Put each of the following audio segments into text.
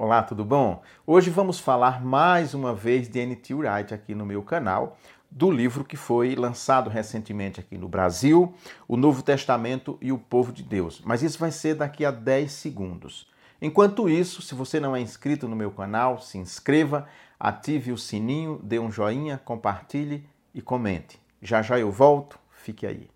Olá, tudo bom? Hoje vamos falar mais uma vez de N.T. Wright aqui no meu canal, do livro que foi lançado recentemente aqui no Brasil, O Novo Testamento e o Povo de Deus. Mas isso vai ser daqui a 10 segundos. Enquanto isso, se você não é inscrito no meu canal, se inscreva, ative o sininho, dê um joinha, compartilhe e comente. Já já eu volto, fique aí.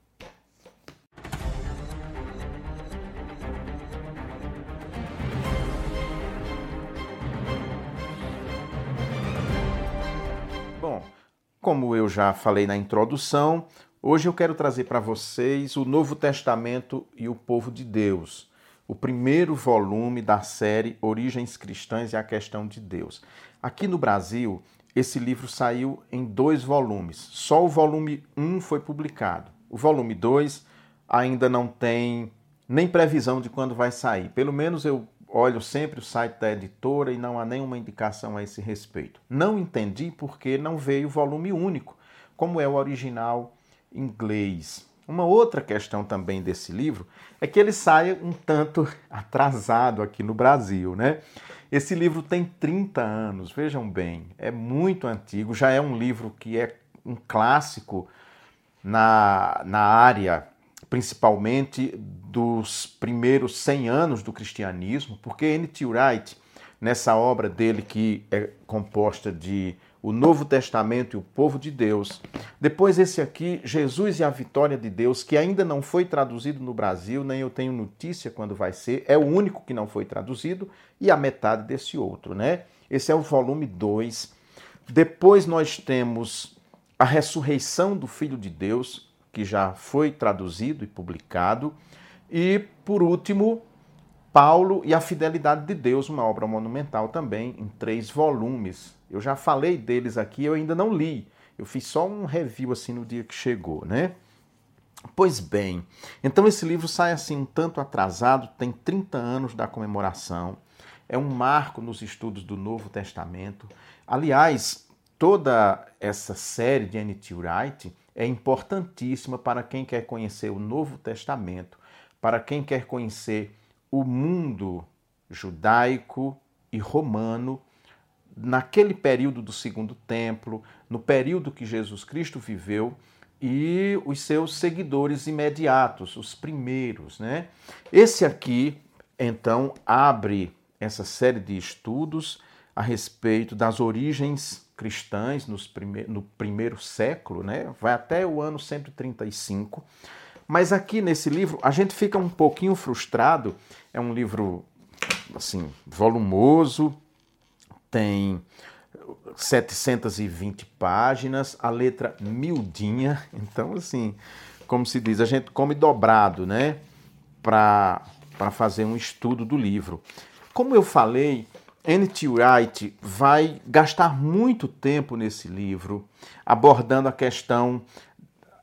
Como eu já falei na introdução, hoje eu quero trazer para vocês o Novo Testamento e o Povo de Deus, o primeiro volume da série Origens Cristãs e a Questão de Deus. Aqui no Brasil, esse livro saiu em dois volumes. Só o volume 1 foi publicado. O volume 2 ainda não tem nem previsão de quando vai sair. Pelo menos eu olho sempre o site da editora e não há nenhuma indicação a esse respeito. Não entendi porque não veio volume único, como é o original inglês. Uma outra questão também desse livro é que ele sai um tanto atrasado aqui no Brasil, né? Esse livro tem 30 anos, vejam bem, é muito antigo, já é um livro que é um clássico na, na área principalmente dos primeiros 100 anos do cristianismo, porque N.T. Wright, nessa obra dele que é composta de o Novo Testamento e o Povo de Deus, depois esse aqui, Jesus e a Vitória de Deus, que ainda não foi traduzido no Brasil, nem eu tenho notícia quando vai ser, é o único que não foi traduzido, e a metade desse outro, né? Esse é o volume 2. Depois nós temos a ressurreição do Filho de Deus, que já foi traduzido e publicado. E, por último, Paulo e a Fidelidade de Deus, uma obra monumental também, em três volumes. Eu já falei deles aqui, eu ainda não li. Eu fiz só um review assim no dia que chegou, né? Pois bem, então esse livro sai assim um tanto atrasado, tem 30 anos da comemoração, é um marco nos estudos do Novo Testamento. Aliás, toda essa série de N.T. Wright é importantíssima para quem quer conhecer o Novo Testamento, para quem quer conhecer o mundo judaico e romano naquele período do Segundo Templo, no período que Jesus Cristo viveu e os seus seguidores imediatos, os primeiros, né? Esse aqui, então, abre essa série de estudos a respeito das origens cristãs prime no primeiro século, né? vai até o ano 135. Mas aqui nesse livro a gente fica um pouquinho frustrado. É um livro assim volumoso, tem 720 páginas, a letra miudinha. Então assim, como se diz, a gente come dobrado, né? Para para fazer um estudo do livro. Como eu falei, N.T. Wright vai gastar muito tempo nesse livro abordando a questão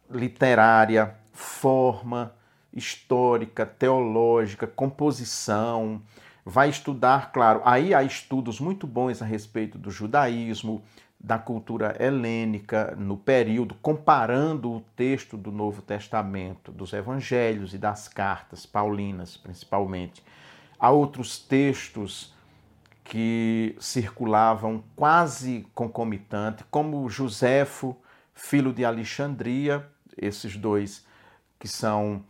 literária, forma, histórica, teológica, composição. Vai estudar, claro, aí há estudos muito bons a respeito do judaísmo, da cultura helênica no período, comparando o texto do Novo Testamento, dos evangelhos e das cartas paulinas, principalmente, a outros textos que circulavam quase concomitante, como Joséfo, filho de Alexandria, esses dois que são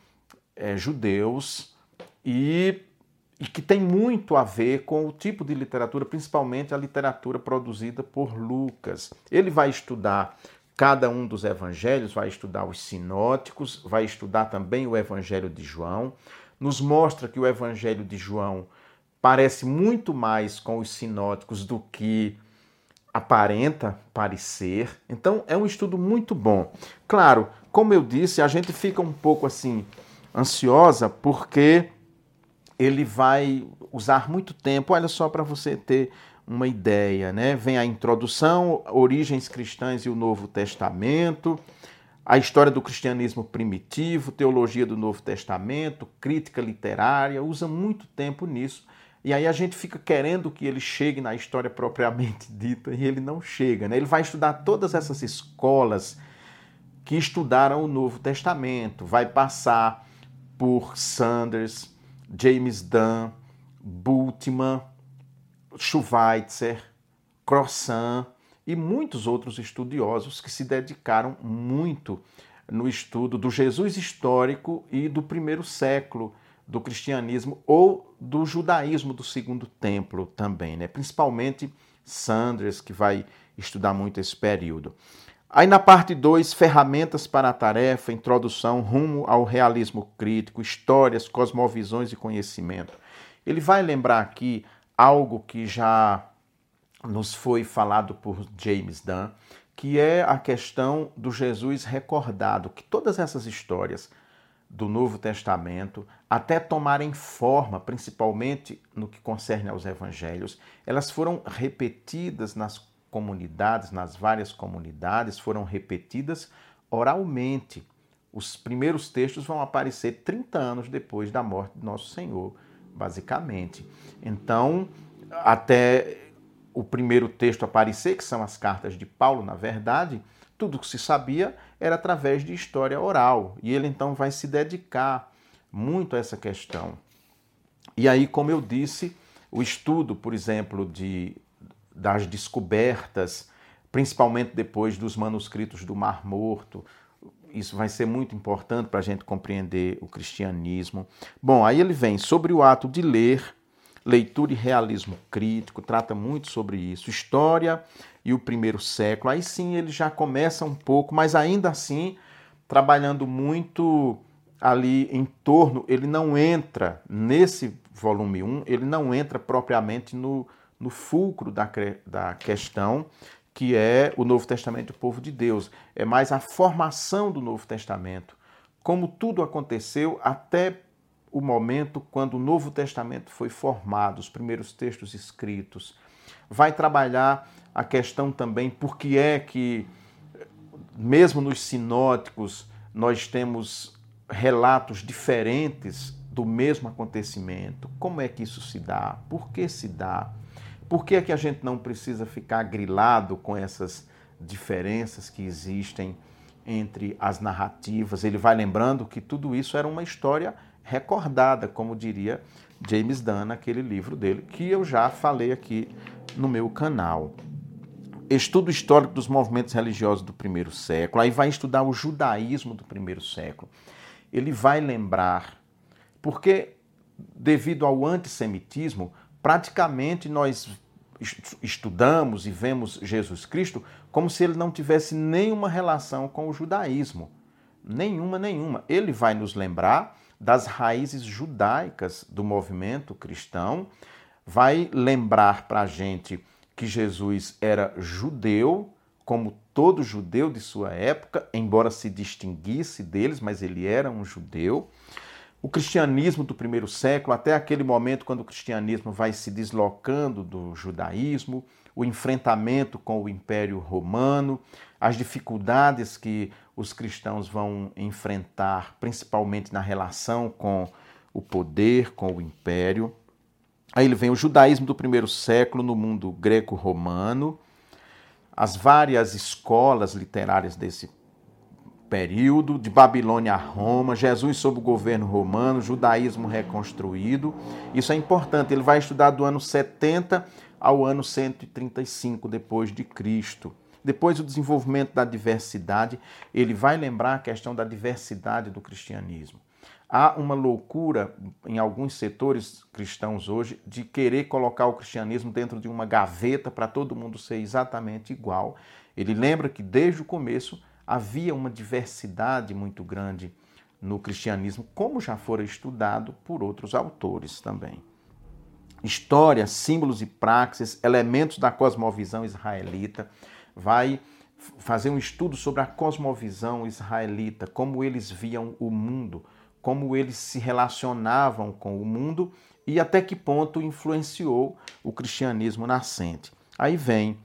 é, judeus, e, e que tem muito a ver com o tipo de literatura, principalmente a literatura produzida por Lucas. Ele vai estudar cada um dos evangelhos, vai estudar os sinóticos, vai estudar também o evangelho de João, nos mostra que o evangelho de João parece muito mais com os sinóticos do que aparenta parecer. Então é um estudo muito bom. Claro, como eu disse, a gente fica um pouco assim ansiosa porque ele vai usar muito tempo. Olha só para você ter uma ideia, né? Vem a introdução, origens cristãs e o Novo Testamento, a história do cristianismo primitivo, teologia do Novo Testamento, crítica literária, usa muito tempo nisso. E aí a gente fica querendo que ele chegue na história propriamente dita e ele não chega. Né? Ele vai estudar todas essas escolas que estudaram o Novo Testamento, vai passar por Sanders, James Dunn, Bultmann, Schweitzer, Croissant e muitos outros estudiosos que se dedicaram muito no estudo do Jesus histórico e do primeiro século do cristianismo ou do judaísmo do segundo templo também, né? principalmente Sanders, que vai estudar muito esse período. Aí na parte 2, ferramentas para a tarefa, introdução rumo ao realismo crítico, histórias, cosmovisões e conhecimento. Ele vai lembrar aqui algo que já nos foi falado por James Dunn, que é a questão do Jesus recordado, que todas essas histórias do Novo Testamento, até tomarem forma, principalmente no que concerne aos evangelhos, elas foram repetidas nas comunidades, nas várias comunidades, foram repetidas oralmente. Os primeiros textos vão aparecer 30 anos depois da morte de nosso Senhor, basicamente. Então, até o primeiro texto aparecer, que são as cartas de Paulo, na verdade, tudo que se sabia era através de história oral. E ele então vai se dedicar muito a essa questão. E aí, como eu disse, o estudo, por exemplo, de, das descobertas, principalmente depois dos manuscritos do Mar Morto, isso vai ser muito importante para a gente compreender o cristianismo. Bom, aí ele vem sobre o ato de ler Leitura e realismo crítico, trata muito sobre isso. História e o primeiro século. Aí sim ele já começa um pouco, mas ainda assim trabalhando muito ali em torno, ele não entra nesse volume 1, ele não entra propriamente no, no fulcro da, da questão, que é o Novo Testamento e o povo de Deus. É mais a formação do Novo Testamento, como tudo aconteceu até o momento quando o Novo Testamento foi formado, os primeiros textos escritos. Vai trabalhar a questão também por que é que, mesmo nos sinóticos, nós temos relatos diferentes do mesmo acontecimento. Como é que isso se dá? Por que se dá? Por que é que a gente não precisa ficar grilado com essas diferenças que existem entre as narrativas? Ele vai lembrando que tudo isso era uma história recordada, como diria James Dunn naquele livro dele, que eu já falei aqui no meu canal. Estudo histórico dos movimentos religiosos do primeiro século, aí vai estudar o judaísmo do primeiro século. Ele vai lembrar, porque devido ao antissemitismo, praticamente nós estudamos e vemos Jesus Cristo como se ele não tivesse nenhuma relação com o judaísmo. Nenhuma, nenhuma. Ele vai nos lembrar das raízes judaicas do movimento cristão, vai lembrar para a gente que Jesus era judeu, como todo judeu de sua época, embora se distinguisse deles, mas ele era um judeu. O cristianismo do primeiro século, até aquele momento quando o cristianismo vai se deslocando do judaísmo, o enfrentamento com o Império Romano, as dificuldades que os cristãos vão enfrentar, principalmente na relação com o poder, com o império. Aí ele vem o judaísmo do primeiro século no mundo greco-romano, as várias escolas literárias desse período, de Babilônia a Roma, Jesus sob o governo romano, judaísmo reconstruído. Isso é importante, ele vai estudar do ano 70 ao ano 135 depois de Cristo. Depois, o desenvolvimento da diversidade, ele vai lembrar a questão da diversidade do cristianismo. Há uma loucura em alguns setores cristãos hoje de querer colocar o cristianismo dentro de uma gaveta para todo mundo ser exatamente igual. Ele lembra que desde o começo havia uma diversidade muito grande no cristianismo, como já fora estudado por outros autores também. História, símbolos e praxes, elementos da cosmovisão israelita vai fazer um estudo sobre a cosmovisão israelita, como eles viam o mundo, como eles se relacionavam com o mundo e até que ponto influenciou o cristianismo nascente. Aí vem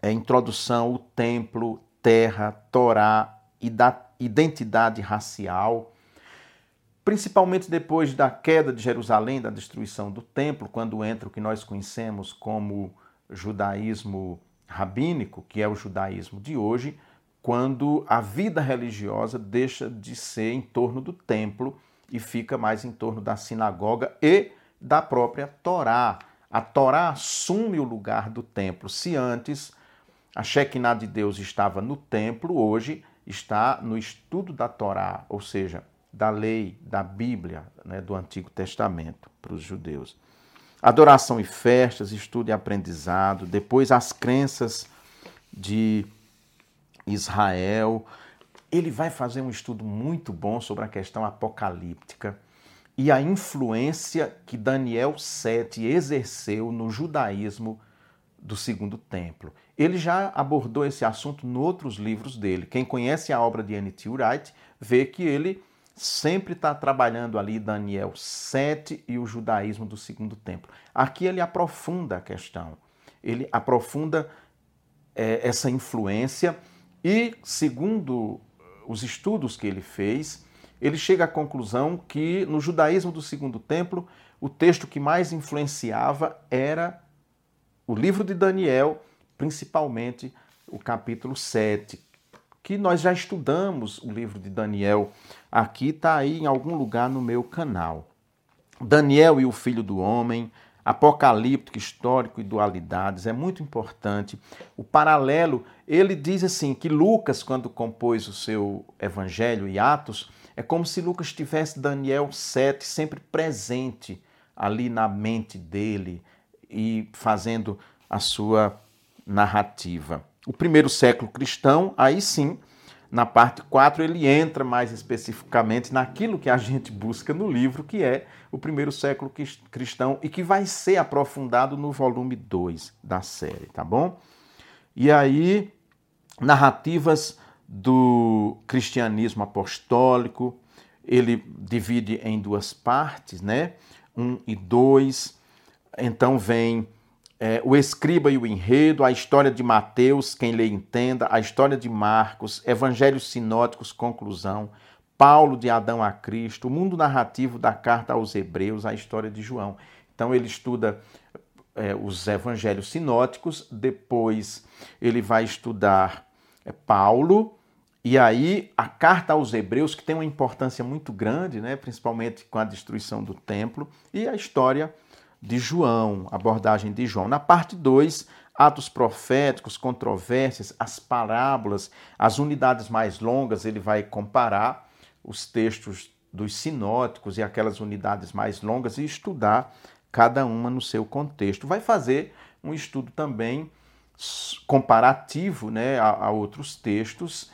a introdução, o templo, terra, Torá, identidade racial, principalmente depois da queda de Jerusalém, da destruição do templo, quando entra o que nós conhecemos como judaísmo rabínico, que é o judaísmo de hoje, quando a vida religiosa deixa de ser em torno do templo e fica mais em torno da sinagoga e da própria Torá, A Torá assume o lugar do templo. Se antes a Shekinah de Deus estava no templo, hoje está no estudo da Torá, ou seja, da lei, da Bíblia, né, do Antigo Testamento para os judeus. Adoração e festas, estudo e aprendizado, depois as crenças de Israel. Ele vai fazer um estudo muito bom sobre a questão apocalíptica e a influência que Daniel 7 exerceu no judaísmo do Segundo Templo. Ele já abordou esse assunto em outros livros dele. Quem conhece a obra de N.T. Wright vê que ele sempre está trabalhando ali Daniel 7 e o judaísmo do Segundo Templo. Aqui ele aprofunda a questão, ele aprofunda é, essa influência e, segundo os estudos que ele fez, ele chega à conclusão que no judaísmo do Segundo Templo, o texto que mais influenciava era o livro de Daniel, principalmente o capítulo 7, que nós já estudamos o livro de Daniel. Aqui está aí em algum lugar no meu canal. Daniel e o Filho do Homem, apocalíptico, histórico e dualidades, é muito importante. O paralelo, ele diz assim que Lucas, quando compôs o seu Evangelho e Atos, é como se Lucas tivesse Daniel 7 sempre presente ali na mente dele, e fazendo a sua narrativa. O primeiro século cristão, aí sim, na parte 4, ele entra mais especificamente naquilo que a gente busca no livro, que é o primeiro século cristão e que vai ser aprofundado no volume 2 da série, tá bom? E aí, narrativas do cristianismo apostólico, ele divide em duas partes, né? Um e dois então vem é, o escriba e o enredo, a história de Mateus, quem lê entenda, a história de Marcos, evangelhos sinóticos, conclusão, Paulo de Adão a Cristo, o mundo narrativo da carta aos Hebreus, a história de João. Então ele estuda é, os evangelhos sinóticos, depois ele vai estudar é, Paulo, e aí a carta aos Hebreus, que tem uma importância muito grande, né, principalmente com a destruição do templo, e a história de João, abordagem de João. Na parte 2, atos proféticos, controvérsias, as parábolas, as unidades mais longas, ele vai comparar os textos dos sinóticos e aquelas unidades mais longas e estudar cada uma no seu contexto. Vai fazer um estudo também comparativo né, a, a outros textos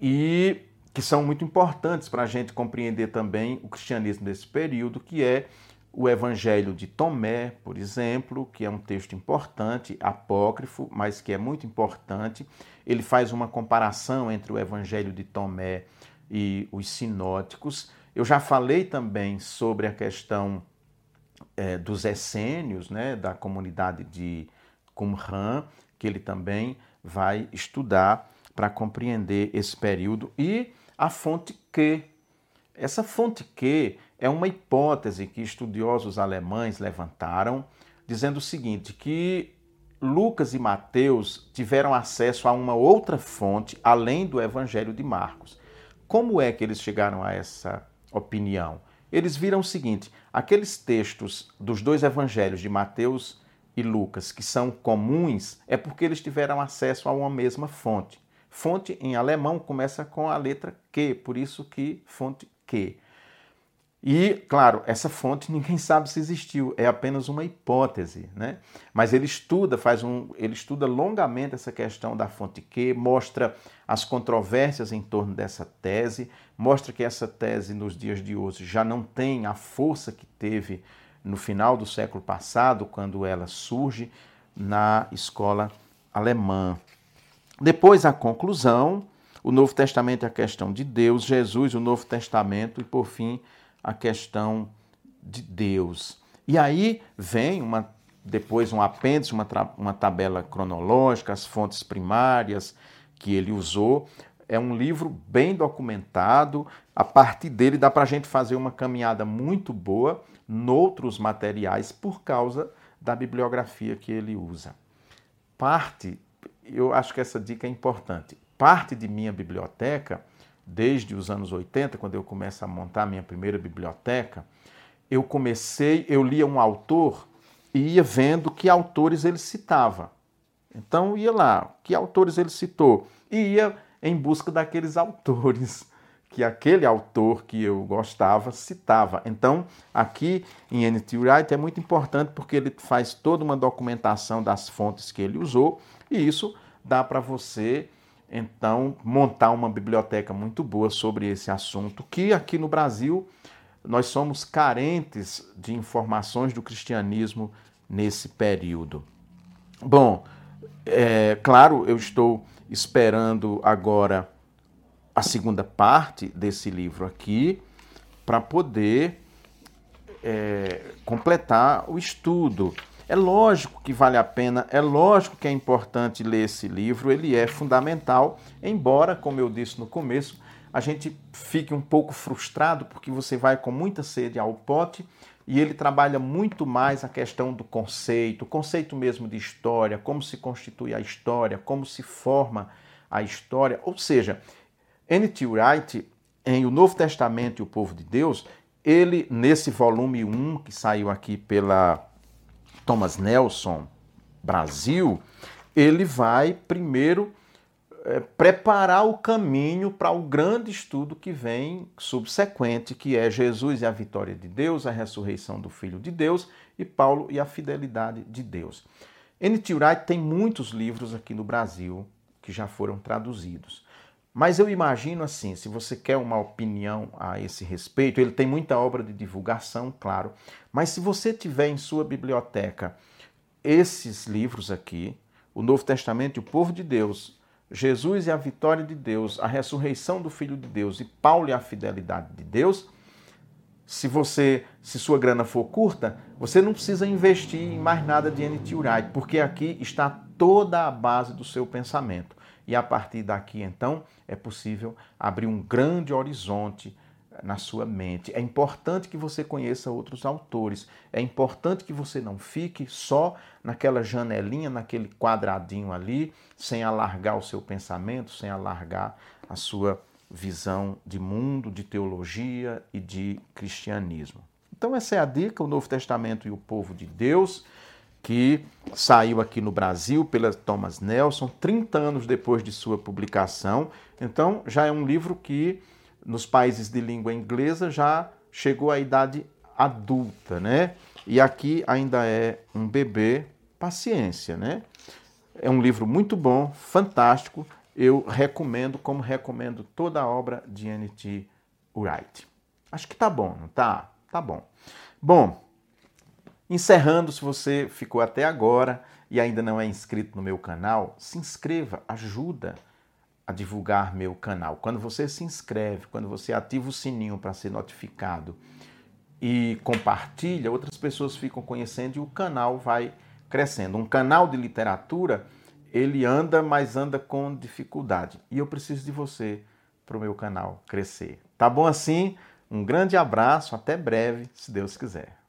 e que são muito importantes para a gente compreender também o cristianismo desse período, que é o Evangelho de Tomé, por exemplo, que é um texto importante, apócrifo, mas que é muito importante. Ele faz uma comparação entre o Evangelho de Tomé e os sinóticos. Eu já falei também sobre a questão é, dos essênios, né, da comunidade de Qumran, que ele também vai estudar para compreender esse período, e a fonte que. Essa fonte que é uma hipótese que estudiosos alemães levantaram, dizendo o seguinte: que Lucas e Mateus tiveram acesso a uma outra fonte além do Evangelho de Marcos. Como é que eles chegaram a essa opinião? Eles viram o seguinte: aqueles textos dos dois evangelhos de Mateus e Lucas que são comuns é porque eles tiveram acesso a uma mesma fonte. Fonte em alemão começa com a letra Q, por isso que fonte Q. E, claro, essa fonte ninguém sabe se existiu, é apenas uma hipótese, né? Mas ele estuda, faz um, ele estuda longamente essa questão da fonte Q, mostra as controvérsias em torno dessa tese, mostra que essa tese nos dias de hoje já não tem a força que teve no final do século passado, quando ela surge na escola alemã. Depois a conclusão, o Novo Testamento é a questão de Deus, Jesus, o Novo Testamento e por fim a questão de Deus. E aí vem uma depois um apêndice, uma, uma tabela cronológica, as fontes primárias que ele usou. É um livro bem documentado. A partir dele dá para a gente fazer uma caminhada muito boa noutros materiais por causa da bibliografia que ele usa. Parte, eu acho que essa dica é importante. Parte de minha biblioteca desde os anos 80, quando eu começo a montar minha primeira biblioteca, eu comecei, eu lia um autor e ia vendo que autores ele citava. Então ia lá, que autores ele citou, e ia em busca daqueles autores que aquele autor que eu gostava citava. Então, aqui em N.T. Wright é muito importante porque ele faz toda uma documentação das fontes que ele usou e isso dá para você então montar uma biblioteca muito boa sobre esse assunto que aqui no Brasil nós somos carentes de informações do cristianismo nesse período. Bom, é claro, eu estou esperando agora a segunda parte desse livro aqui para poder é, completar o estudo. É lógico que vale a pena, é lógico que é importante ler esse livro, ele é fundamental, embora, como eu disse no começo, a gente fique um pouco frustrado porque você vai com muita sede ao pote e ele trabalha muito mais a questão do conceito, o conceito mesmo de história, como se constitui a história, como se forma a história. Ou seja, N.T. Wright, em O Novo Testamento e o Povo de Deus, ele, nesse volume 1, que saiu aqui pela Thomas Nelson Brasil, ele vai primeiro é, preparar o caminho para o grande estudo que vem subsequente, que é Jesus e a vitória de Deus, a ressurreição do Filho de Deus e Paulo e a fidelidade de Deus. N.T. Wright tem muitos livros aqui no Brasil que já foram traduzidos. Mas eu imagino assim, se você quer uma opinião a esse respeito, ele tem muita obra de divulgação, claro, mas se você tiver em sua biblioteca esses livros aqui, o Novo Testamento e o Povo de Deus, Jesus e a vitória de Deus, a ressurreição do Filho de Deus e Paulo e a fidelidade de Deus, se você, se sua grana for curta, você não precisa investir em mais nada de N.T. Wright, porque aqui está toda a base do seu pensamento. E a partir daqui, então, é possível abrir um grande horizonte na sua mente. É importante que você conheça outros autores. É importante que você não fique só naquela janelinha, naquele quadradinho ali, sem alargar o seu pensamento, sem alargar a sua visão de mundo, de teologia e de cristianismo. Então, essa é a dica: o Novo Testamento e o povo de Deus que saiu aqui no Brasil pela Thomas Nelson, 30 anos depois de sua publicação. Então, já é um livro que nos países de língua inglesa já chegou à idade adulta, né? E aqui ainda é um bebê, paciência, né? É um livro muito bom, fantástico. Eu recomendo, como recomendo toda a obra de N.T. Wright. Acho que tá bom, não tá? Tá bom. Bom, Encerrando, se você ficou até agora e ainda não é inscrito no meu canal, se inscreva, ajuda a divulgar meu canal. Quando você se inscreve, quando você ativa o sininho para ser notificado e compartilha, outras pessoas ficam conhecendo e o canal vai crescendo. Um canal de literatura, ele anda, mas anda com dificuldade. E eu preciso de você para o meu canal crescer. Tá bom assim? Um grande abraço, até breve, se Deus quiser.